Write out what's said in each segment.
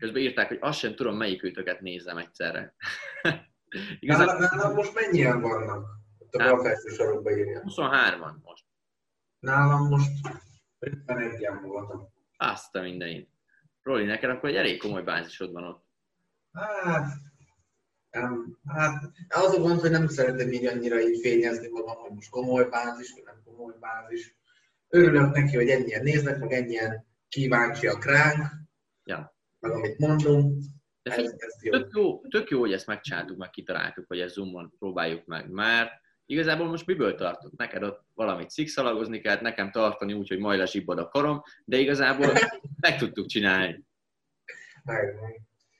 Közben írták, hogy azt sem tudom, melyik őtöket nézem egyszerre. Igazán... Nálam, nálam most mennyien vannak? Ott a balfelső sarokba írja. 23-an most. Nálam most 51-en voltam. Azt a mindenit. Roli, neked akkor egy elég komoly bázisod van ott. Hát, nem, hát az a gond, hogy nem szeretem így annyira így fényezni magam, hogy most komoly bázis, vagy nem komoly bázis. Örülök neki, hogy ennyien néznek, meg ennyien kíváncsiak ránk, ja. Meg amit mondunk. De jó. Tök, jó, tök jó, hogy ezt megcsináltuk, meg kitaláltuk, hogy ezt Zoomon próbáljuk meg, mert igazából most miből tartott? Neked ott valamit szikszalagozni kellett, nekem tartani úgy, hogy majd lezsibbad a karom, de igazából meg tudtuk csinálni.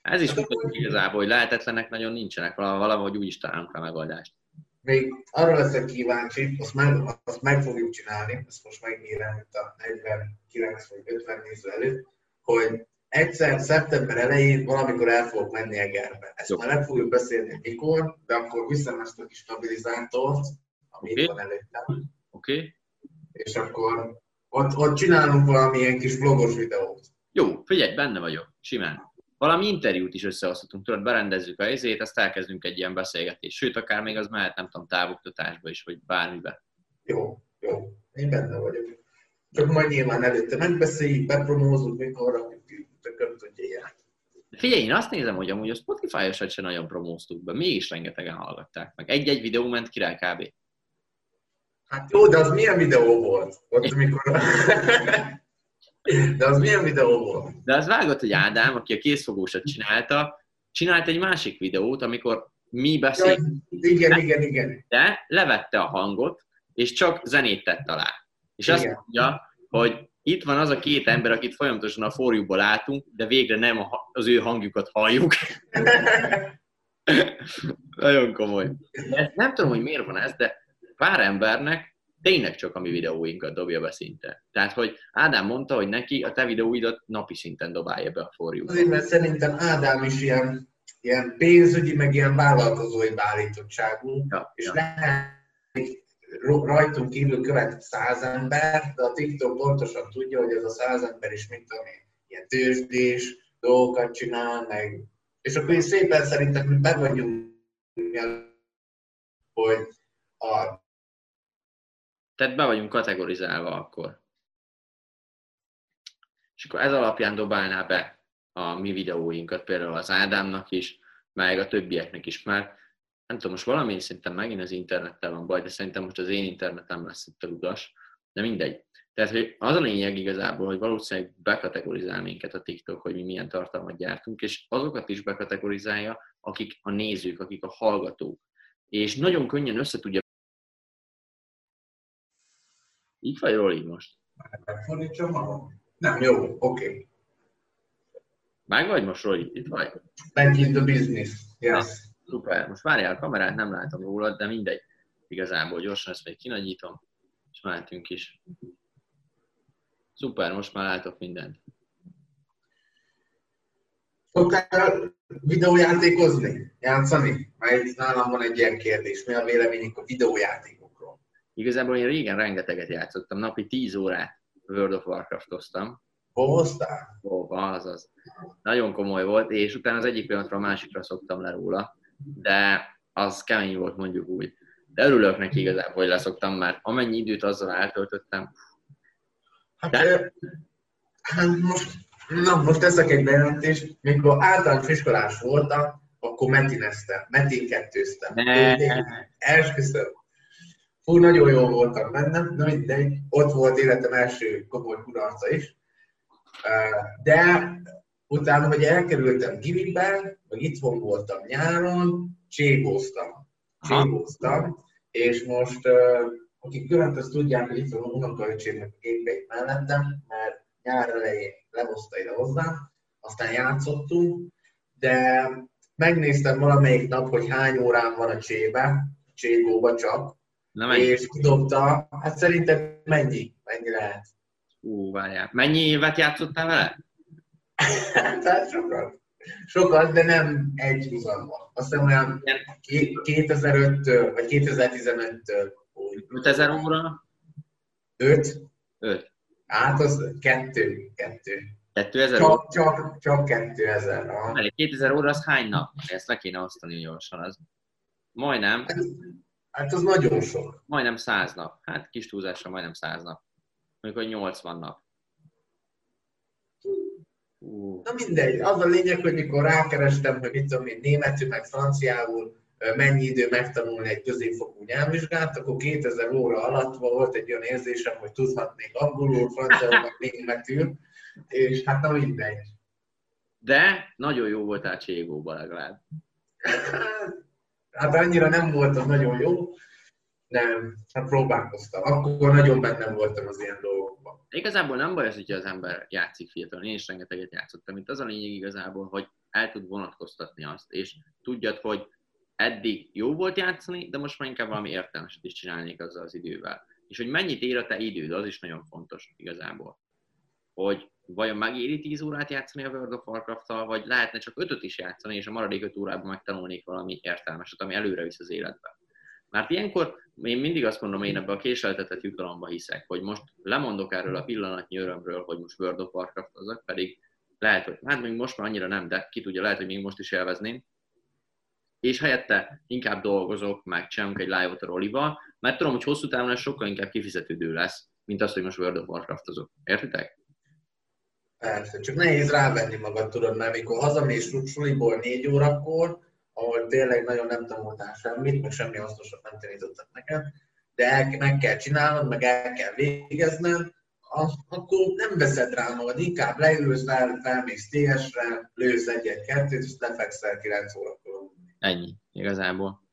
Ez is mutatja igazából, hogy lehetetlenek nagyon nincsenek, valahogy úgy is találunk a megoldást. Még arra leszek kíváncsi, azt meg, azt meg fogjuk csinálni, ezt most megnyílem itt a 49 vagy 50 néző előtt, hogy egyszer szeptember elején valamikor el fogok menni Egerbe. Ezt Jó. már nem fogjuk beszélni, mikor, de akkor viszem ezt a kis stabilizátort, ami okay. itt van előttem. Oké. Okay. És akkor ott, ott csinálunk valamilyen kis vlogos videót. Jó, figyelj, benne vagyok, simán valami interjút is összehozhatunk, tudod, berendezzük a izét, azt elkezdünk egy ilyen beszélgetést. Sőt, akár még az mehet, nem tudom, távoktatásba is, vagy bármibe. Jó, jó. Én benne vagyok. Csak majd nyilván előtte megbeszéljük, bepromózunk, mikor, tököm tudja ilyen. Figyelj, én azt nézem, hogy amúgy a Spotify-osat sem nagyon promóztuk be, mégis rengetegen hallgatták meg. Egy-egy videó ment ki rá kb. Hát jó, de az milyen videó volt? Ott, amikor... De az milyen videó volt? De az vágott, hogy Ádám, aki a készfogósat csinálta, csinált egy másik videót, amikor mi beszélünk. Ja, igen, igen, igen. De levette a hangot, és csak zenét tett alá. És igen. azt mondja, hogy itt van az a két ember, akit folyamatosan a forjúból látunk, de végre nem az ő hangjukat halljuk. Nagyon komoly. De nem tudom, hogy miért van ez, de pár embernek tényleg csak a mi videóinkat dobja be szinte. Tehát, hogy Ádám mondta, hogy neki a te videóidat napi szinten dobálja be a forjú. Azért, mert szerintem Ádám is ilyen, ilyen pénzügyi, meg ilyen vállalkozói beállítottságú, ja, és ja. lehet rajtunk kívül követ száz ember, de a TikTok pontosan tudja, hogy ez a száz ember is, mint tudom én, ilyen tőzsdés dolgokat csinál, meg... És akkor én szépen szerintem mi be vagyunk, hogy a tehát be vagyunk kategorizálva akkor. És akkor ez alapján dobálná be a mi videóinkat, például az Ádámnak is, meg a többieknek is, mert nem tudom, most valami szinten megint az internettel van baj, de szerintem most az én internetem lesz itt a ludas, de mindegy. Tehát hogy az a lényeg igazából, hogy valószínűleg bekategorizál minket a TikTok, hogy mi milyen tartalmat gyártunk, és azokat is bekategorizálja, akik a nézők, akik a hallgatók. És nagyon könnyen össze tudja így vagy Roli most? Megfordítsam magam? Nem, jó, oké. Okay. Meg vagy most, Roli? Itt vagy? Back in the business, yes. Szuper. Most várjál, a kamerát nem látom rólad, de mindegy. Igazából gyorsan ezt még kinagyítom, és mehetünk is. Szuper, most már látok mindent. Szoktál videójátékozni, játszani? Mert nálam van egy ilyen kérdés. Mi a véleményünk a videójáték? Igazából én régen rengeteget játszottam, napi 10 órát World of Warcraft-oztam. Hoztál? Ó, az az. Nagyon komoly volt, és utána az egyik pillanatra a másikra szoktam le róla, de az kemény volt mondjuk úgy. De örülök neki igazából, hogy leszoktam, mert amennyi időt azzal eltöltöttem. Hát, de... hát most, na, most teszek egy bejelentést, mikor általános iskolás voltam, akkor metineztem, metin kettőztem. Esküszöm. Fú, nagyon jól voltam benne, de mindegy, ott volt életem első komoly kudarca is. De utána, hogy elkerültem gimibe, meg itthon voltam nyáron, cségóztam. Cségóztam, és most akik követ, azt tudják, hogy itt van a unokaöcsémnek a gépeit mellettem, mert nyár elején lehozta ide hozzám, aztán játszottunk, de megnéztem valamelyik nap, hogy hány órán van a csébe, cségóba csak, Na, és kidobta, hát szerintem mennyi? Mennyi lehet? Ú, várjál. Mennyi évet játszottál vele? Hát sokat. Sokat, de nem egy húzamban. Azt hiszem olyan 2005-től, vagy 2015-től. 5000 óra? 5? 5. Hát az kettő, kettő. 2000 Csak, óra? csak, csak 2000. aha. Mert egy 2000 óra az hány nap? Ezt le kéne osztani gyorsan. Az majdnem, Hát, hát az nagyon sok. majdnem 100 nap. Hát kis túlzásra majdnem 100 nap. Mondjuk, hogy 80 nap. Na mindegy, az a lényeg, hogy mikor rákerestem, hogy mit tudom én, németül, meg franciául, mennyi idő megtanulni egy középfokú nyelvvizsgát, akkor 2000 óra alatt volt egy olyan érzésem, hogy tudhatnék angolul, franciául, meg németül, és hát na mindegy. De nagyon jó voltál Cségóba legalább. Hát annyira nem voltam nagyon jó, de hát próbálkoztam. Akkor nagyon benne voltam az ilyen dolgokban. Igazából nem baj az, hogyha az ember játszik fiatalon. Én is rengeteget játszottam. Itt az a lényeg igazából, hogy el tud vonatkoztatni azt, és tudjad, hogy eddig jó volt játszani, de most már inkább valami értelmeset is csinálnék azzal az idővel. És hogy mennyit ér a te időd, az is nagyon fontos igazából. Hogy vajon megéri 10 órát játszani a World of Warcraft-tal, vagy lehetne csak 5 is játszani, és a maradék 5 órában megtanulnék valami értelmeset, ami előre visz az életbe. Mert ilyenkor én mindig azt mondom, én ebbe a késeltetett jutalomba hiszek, hogy most lemondok erről a pillanatnyi örömről, hogy most World of Warcraft azok, pedig lehet, hogy hát még most már annyira nem, de ki tudja, lehet, hogy még most is élvezném. És helyette inkább dolgozok, meg csinálunk egy live-ot a Rolival, mert tudom, hogy hosszú távon ez sokkal inkább kifizetődő lesz, mint az, hogy most World of Warcraft azok. Értitek? Persze, csak nehéz rávenni magad, tudod, mert mikor hazamész suliból négy órakor, ahol tényleg nagyon nem tanultál semmit, meg semmi hasznosat nem tanítottak neked, de el, meg kell csinálnod, meg el kell végezned, az, akkor nem veszed rá magad, inkább leülsz, fel, felmész TS-re, lősz egyet-kettőt, és lefekszel 9 órakor. Ennyi, igazából.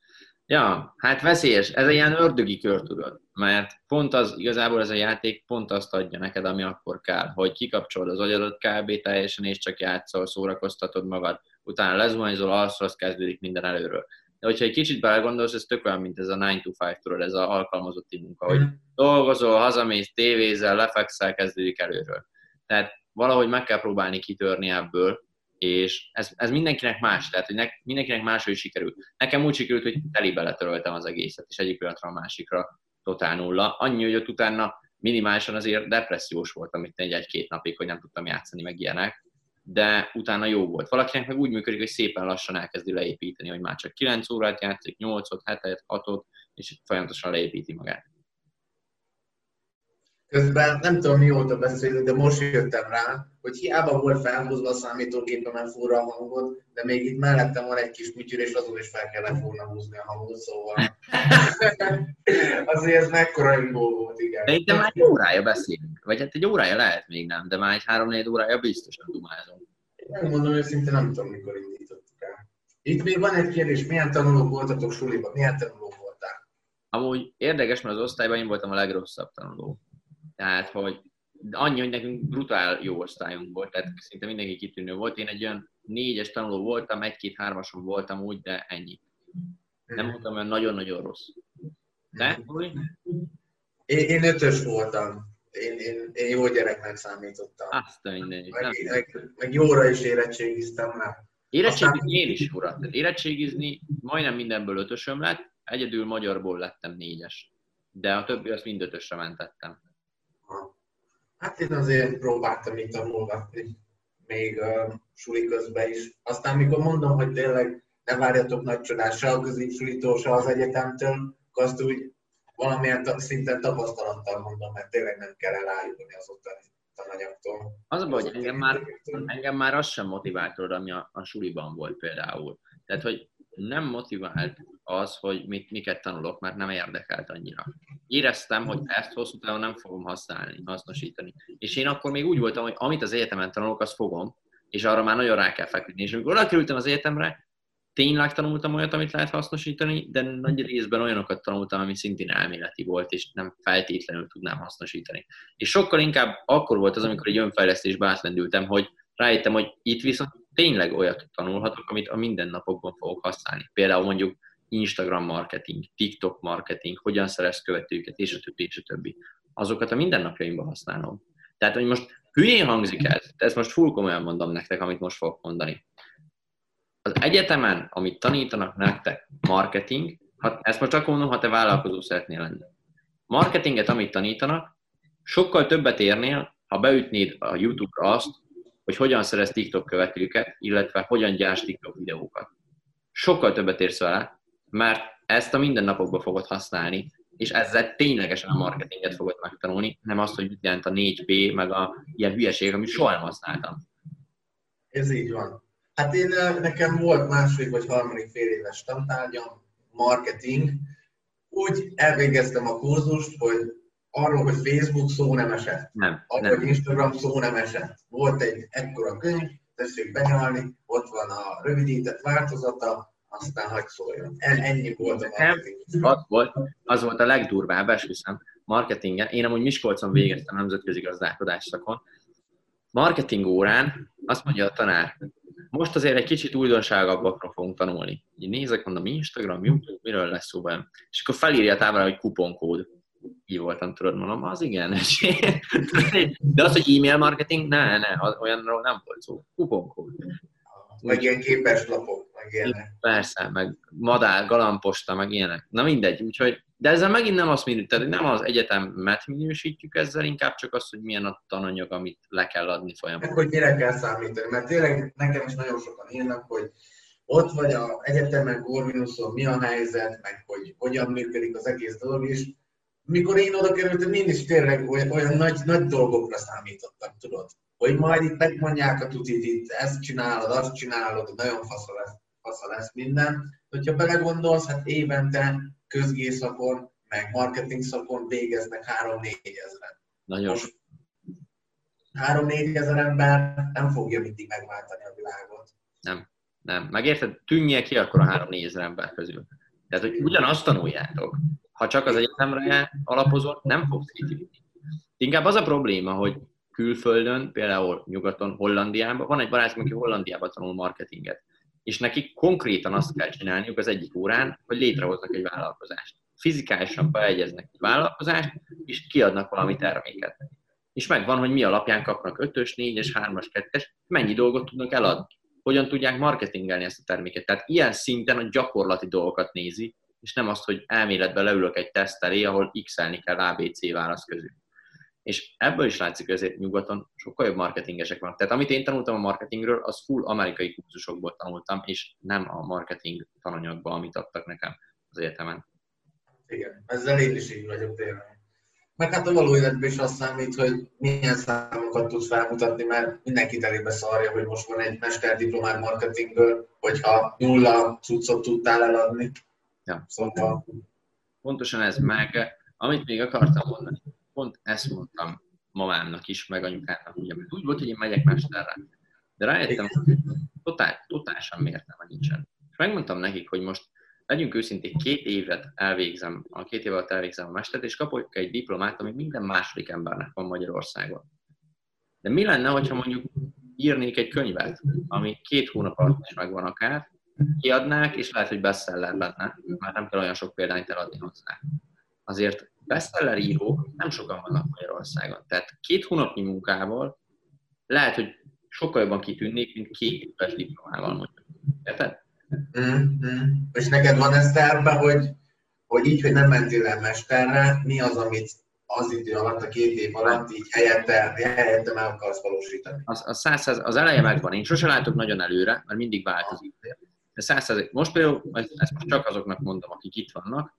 Ja, hát veszélyes. Ez egy ilyen ördögi kör, tudod. Mert pont az, igazából ez a játék pont azt adja neked, ami akkor kell, hogy kikapcsolod az agyadat kb. teljesen, és csak játszol, szórakoztatod magad, utána lezuhanyzol, alszol, az kezdődik minden előről. De hogyha egy kicsit belegondolsz, ez tök olyan, mint ez a 9 to 5 tudod, ez a alkalmazotti munka, hogy dolgozol, hazamész, tévézel, lefekszel, kezdődik előről. Tehát valahogy meg kell próbálni kitörni ebből, és ez, ez mindenkinek más, tehát hogy ne, mindenkinek máshogy sikerült. Nekem úgy sikerült, hogy telibe letöröltem az egészet, és egyik pillanatra a másikra totál nulla. Annyi, hogy ott utána minimálisan azért depressziós voltam itt egy-két napig, hogy nem tudtam játszani, meg ilyenek, de utána jó volt. Valakinek meg úgy működik, hogy szépen lassan elkezdi leépíteni, hogy már csak 9 órát játszik, 8-ot, 7-et, 6-ot, és folyamatosan leépíti magát. Közben nem tudom mióta beszélünk, de most jöttem rá, hogy hiába volt felhúzva a számítógépemen furra a hangod, de még itt mellettem van egy kis műtyűr, és azon is fel kellett volna húzni a hangot, szóval azért ez mekkora ingó volt, igen. De itt már egy órája beszélünk, vagy hát egy órája lehet még nem, de már egy három-négy órája biztosan dumázunk. Megmondom őszintén, nem tudom, mikor indítottuk el. Itt még van egy kérdés, milyen tanulók voltatok suliban? Milyen tanulók voltál? Amúgy érdekes, mert az osztályban én voltam a legrosszabb tanuló. Tehát, hogy annyi, hogy nekünk brutál jó osztályunk volt, tehát szinte mindenki kitűnő volt. Én egy olyan négyes tanuló voltam, egy-két-hármason voltam úgy, de ennyi. Nem voltam olyan nagyon-nagyon rossz. De? Én, én ötös voltam. Én, én, én jó gyereknek számítottam. Azt a mindenit. Meg, meg, meg jóra is érettségiztem már. Érettségizni Aztán- én is, urat. Tehát érettségizni majdnem mindenből ötösöm lett, egyedül magyarból lettem négyes. De a többi azt mind ötösre mentettem. Hát én azért próbáltam itt tanulgatni, még uh, suli közben is. Aztán mikor mondom, hogy tényleg ne várjatok nagy csodát se a középsulitól, se az egyetemtől, akkor azt úgy valamilyen szinten tapasztalattal mondom, mert tényleg nem kell elájulni az ottani tananyagtól. Az a baj, hogy engem már, engem már az sem motivált, ami a, a suliban volt például. Tehát, hogy nem motivált az, hogy mit, miket tanulok, mert nem érdekelt annyira. Éreztem, hogy ezt hosszú távon nem fogom használni, hasznosítani. És én akkor még úgy voltam, hogy amit az egyetemen tanulok, azt fogom, és arra már nagyon rá kell feküdni. És amikor oda kerültem az egyetemre, tényleg tanultam olyat, amit lehet hasznosítani, de nagy részben olyanokat tanultam, ami szintén elméleti volt, és nem feltétlenül tudnám hasznosítani. És sokkal inkább akkor volt az, amikor egy önfejlesztésbe átlendültem, hogy rájöttem, hogy itt viszont tényleg olyat tanulhatok, amit a mindennapokban fogok használni. Például mondjuk Instagram marketing, TikTok marketing, hogyan szerez követőket, és a többi, és a többi. Azokat a mindennapjaimban használom. Tehát, hogy most hülyén hangzik ez, ezt most full komolyan mondom nektek, amit most fogok mondani. Az egyetemen, amit tanítanak nektek, marketing, ha, ezt most csak mondom, ha te vállalkozó szeretnél lenni. Marketinget, amit tanítanak, sokkal többet érnél, ha beütnéd a YouTube-ra azt, hogy hogyan szerez TikTok követőket, illetve hogyan gyárs TikTok videókat. Sokkal többet érsz vele, mert ezt a mindennapokban fogod használni, és ezzel ténylegesen a marketinget fogod megtanulni, nem azt, hogy mit jelent a 4P, meg a ilyen hülyeség, amit soha nem használtam. Ez így van. Hát én, nekem volt második vagy harmadik fél éves tantárgyam, marketing, úgy elvégeztem a kurzust, hogy arról, hogy Facebook szó nem esett. Nem. Arról, nem. hogy Instagram szó nem esett. Volt egy ekkora könyv, tessék benyalni, ott van a rövidített változata, aztán hagyd szóljon. Ennyi volt a marketing. Az volt, az volt a legdurvább, esküszöm, marketingen. Én amúgy Miskolcon végeztem nemzetközi gazdálkodás szakon. Marketing órán azt mondja a tanár, most azért egy kicsit újdonságabbakról fogunk tanulni. Így nézek, mondom, Instagram, YouTube, miről lesz szó velem. És akkor felírja a táblára, hogy kuponkód. Így voltam, tudod, mondom, az igen. De az, hogy e-mail marketing, ne, ne, olyanról nem volt szó. Kuponkód. Meg ilyen képes lapok, meg ilyenek. Persze, meg madár, galamposta, meg ilyenek. Na mindegy, úgyhogy, de ezzel megint nem azt minősítjük, tehát nem az egyetemet minősítjük ezzel, inkább csak azt, hogy milyen a tananyag, amit le kell adni folyamatosan. Hogy mire kell számítani, mert tényleg nekem is nagyon sokan írnak, hogy ott vagy a egyetemen, Corvinuson, mi a helyzet, meg hogy hogyan működik az egész dolog, és mikor én oda kerültem, én is tényleg olyan, olyan nagy, nagy dolgokra számítottam, tudod? Hogy majd itt megmondják a tutit, itt ezt csinálod, azt csinálod, nagyon fasza lesz, fasza lesz minden. Hogyha belegondolsz, hát évente közgészakon, meg marketing szakon végeznek 3-4 ezeren. Nagyon. 3-4 ezer ember nem fogja mindig megváltani a világot. Nem, nem. Megérted? Tűnjél ki akkor a 3-4 ezer ember közül. Tehát, hogy ugyanazt tanuljátok. Ha csak az egyetemre alapozol, nem fogsz kitűnni. Inkább az a probléma, hogy külföldön, például nyugaton, Hollandiában, van egy barátom, aki Hollandiában tanul marketinget, és nekik konkrétan azt kell csinálniuk az egyik órán, hogy létrehoznak egy vállalkozást. Fizikálisan beegyeznek egy vállalkozást, és kiadnak valami terméket. És megvan, hogy mi alapján kapnak 5-ös, 4-es, 3-as, 2-es, mennyi dolgot tudnak eladni. Hogyan tudják marketingelni ezt a terméket. Tehát ilyen szinten a gyakorlati dolgokat nézi, és nem azt, hogy elméletben leülök egy teszt elé, ahol x-elni kell ABC válasz közül. És ebből is látszik, hogy ezért nyugaton sokkal jobb marketingesek vannak. Tehát amit én tanultam a marketingről, az full amerikai kurzusokból tanultam, és nem a marketing tananyagban, amit adtak nekem az egyetemen. Igen, ezzel én is így vagyok tényleg. Meg hát a való életben is azt számít, hogy milyen számokat tudsz felmutatni, mert mindenki elébe szarja, hogy most van egy mesterdiplomát marketingből, hogyha nulla cuccot tudtál eladni. Ja. Szóval... Pontosan ez meg, amit még akartam mondani, pont ezt mondtam mamámnak is, meg anyukámnak, ugye, mert úgy volt, hogy én megyek mesterre. De rájöttem, hogy totál, totálisan mértem, nincsen. És megmondtam nekik, hogy most legyünk őszintén, két évet elvégzem, a két év alatt elvégzem a mestert, és kapok egy diplomát, ami minden második embernek van Magyarországon. De mi lenne, hogyha mondjuk írnék egy könyvet, ami két hónap alatt is megvan akár, kiadnák, és lehet, hogy bestseller lenne, mert nem kell olyan sok példányt eladni hozzá. Azért bestseller írók nem sokan vannak Magyarországon. Tehát két hónapnyi munkával lehet, hogy sokkal jobban kitűnnék, mint két éves diplomával mondjuk. Érted? Mm-hmm. És neked van ez terve, hogy, hogy így, hogy nem mentél el mesterre, mi az, amit az idő alatt, a két év alatt így helyette, helyette meg akarsz valósítani? Az, az, száz, az eleje megvan. Én sose látok nagyon előre, mert mindig változik. De száz, most például, ezt most csak azoknak mondom, akik itt vannak,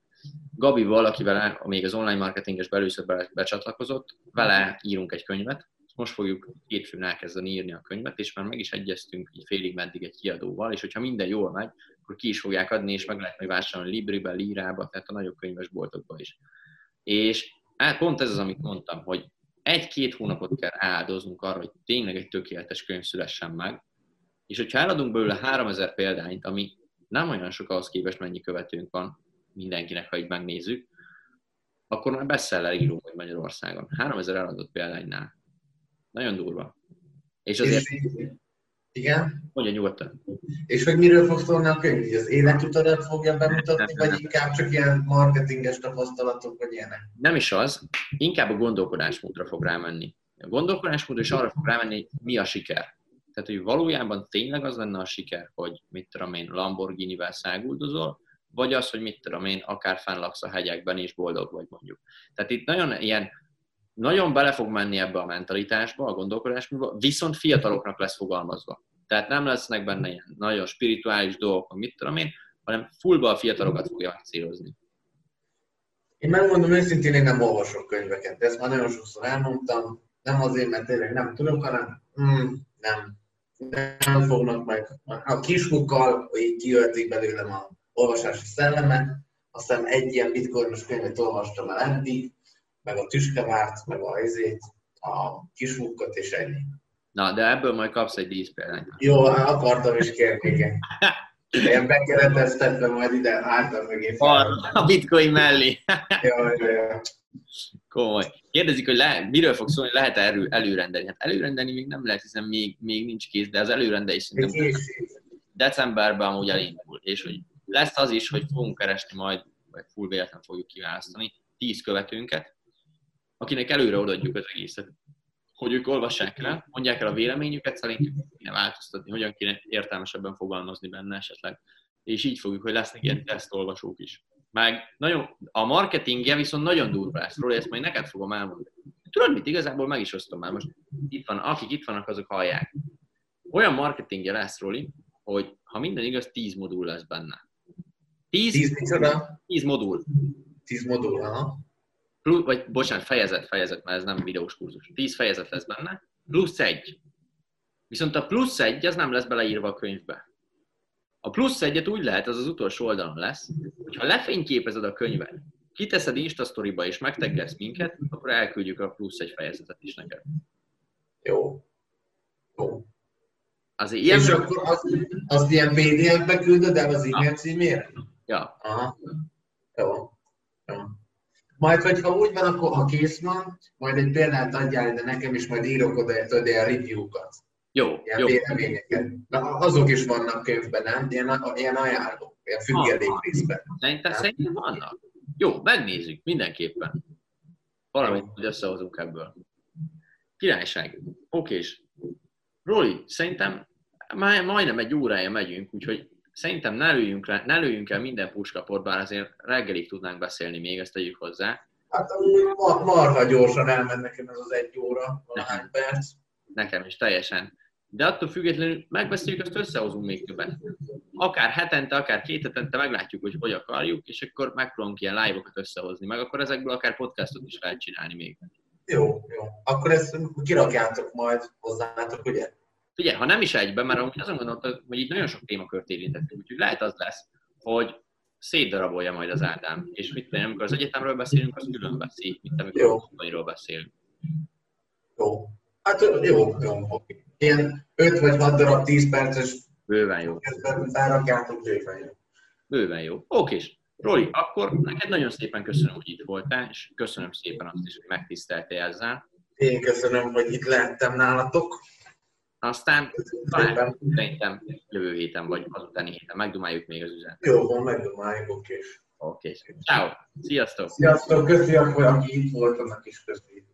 Gabi valakivel, még az online marketinges belőször becsatlakozott, vele írunk egy könyvet, most fogjuk hétfőn elkezdeni írni a könyvet, és már meg is egyeztünk így félig meddig egy kiadóval, és hogyha minden jól megy, akkor ki is fogják adni, és meg lehet majd vásárolni Libribe, Lírába, tehát a nagyobb könyves boltokba is. És hát pont ez az, amit mondtam, hogy egy-két hónapot kell áldoznunk arra, hogy tényleg egy tökéletes könyv szülessen meg, és hogyha eladunk belőle 3000 példányt, ami nem olyan sok ahhoz képest, mennyi követőnk van mindenkinek, ha így megnézzük, akkor már bestseller írunk vagy Magyarországon. 3000 eladott példánynál. Nagyon durva. És azért... Igen? Mondja nyugodtan. És hogy miről fog szólni a könyv? Az életutadat fogja bemutatni, nem, vagy inkább csak ilyen marketinges tapasztalatok, vagy ilyenek? Nem is az, inkább a gondolkodásmódra fog rámenni. A gondolkodásmódra is arra fog rámenni, hogy mi a siker. Tehát, hogy valójában tényleg az lenne a siker, hogy mit tudom én, Lamborghini-vel száguldozol, vagy az, hogy mit tudom én, akár fennlaksz a hegyekben és boldog vagy mondjuk. Tehát itt nagyon ilyen nagyon bele fog menni ebbe a mentalitásba, a gondolkodásba, viszont fiataloknak lesz fogalmazva. Tehát nem lesznek benne ilyen nagyon spirituális dolgok, mit tudom én, hanem fullba a fiatalokat fogja megcélozni. Én megmondom őszintén, én nem olvasok könyveket, de ezt már nagyon sokszor elmondtam, nem azért, mert tényleg nem tudok, hanem mm, nem, nem fognak meg. A kismukkal, így kiölték belőlem a olvasási szellemet, aztán egy ilyen bitcoinos könyvet olvastam el eddig, meg a tüskevárt, meg a ezét, a kismukkot és ennyi. Na, de ebből majd kapsz egy dísz példányt. Jó, akartam is kérni, igen. Ilyen bekereteztetve majd ide hátra mögé. A bitcoin mellé. jó, jó, jó. Komoly. Kérdezik, hogy le, miről fog szólni, lehet -e elő, előrendelni? Hát előrendelni még nem lehet, hiszen még, még nincs kész, de az előrendelés szerintem decemberben amúgy elindul. És hogy lesz az is, hogy fogunk keresni majd, vagy full véletlen fogjuk kiválasztani, tíz követőnket, akinek előre odaadjuk az egészet. Hogy ők olvassák el, mondják el a véleményüket, szerintük kéne változtatni, hogyan kéne értelmesebben fogalmazni benne esetleg. És így fogjuk, hogy lesznek ilyen tesztolvasók is. Meg nagyon, a marketingje viszont nagyon durva lesz, Róla, ezt majd neked fogom elmondani. Tudod mit, igazából meg is osztom már most. Itt van, akik itt vannak, azok hallják. Olyan marketingje lesz, Roli, hogy ha minden igaz, 10 modul lesz benne. 10, 10, 10 modul. 10 modul, aha plusz, vagy bocsánat, fejezet, fejezet, mert ez nem videós kurzus. 10 fejezet lesz benne, plusz egy. Viszont a plusz egy, az nem lesz beleírva a könyvbe. A plusz egyet úgy lehet, az az utolsó oldalon lesz, hogyha lefényképezed a könyvet, kiteszed Insta storyba és megteggelsz minket, akkor elküldjük a plusz egy fejezetet is neked. Jó. Jó. Azért ilyen... És akkor azt, azt ilyen PDF-be küldöd el az e-mail címére? Ja. Aha. Jó. Jó. Majd, hogyha úgy van, akkor ha kész van, majd egy példát adjál de nekem is, majd írok oda tudod, ilyen review-kat. Jó, ilyen jó. véleményeket. Na, azok is vannak könyvben, nem? Ilyen, ilyen ajánlók, ilyen függelék részben. Szerintem, szerintem vannak. Jó, megnézzük, mindenképpen. Valamit hogy összehozunk ebből. Királyság. Okés. Roli, szerintem már majdnem egy órája megyünk, úgyhogy szerintem ne lőjünk, le, ne lőjünk el minden puskaport, bár azért reggelig tudnánk beszélni még, ezt tegyük hozzá. Hát mar, marha gyorsan elment nekem ez az egy óra, nekem, perc. Nekem is, teljesen. De attól függetlenül megbeszéljük, azt összehozunk még többet. Akár hetente, akár két hetente meglátjuk, hogy hogy akarjuk, és akkor megpróbálunk ilyen live-okat összehozni, meg akkor ezekből akár podcastot is lehet csinálni még. Jó, jó. Akkor ezt kirakjátok majd hozzátok, ugye? Figyelj, ha nem is egyben, mert amúgy azon gondoltam, hogy itt nagyon sok témakört érintettünk, úgyhogy lehet az lesz, hogy szétdarabolja majd az Ádám. És mit tudom, amikor az egyetemről beszélünk, az külön beszél, mint amikor jó. a beszélünk. Jó. Hát jó, jó. Ilyen 5 vagy 6 darab 10 perces Bőven jó. Felrakjátok, bőven jó. Bőven jó. Oké, Roli, akkor neked nagyon szépen köszönöm, hogy itt voltál, és köszönöm szépen azt is, hogy megtiszteltél ezzel. Én köszönöm, hogy itt lehettem nálatok. Aztán talán szerintem jövő héten vagy azutáni héten megdumáljuk még az üzenetet. Jó, van, megdumáljuk, oké. Oké. Ciao. Sziasztok. Sziasztok, köszi, hogy aki itt volt, annak is köszi.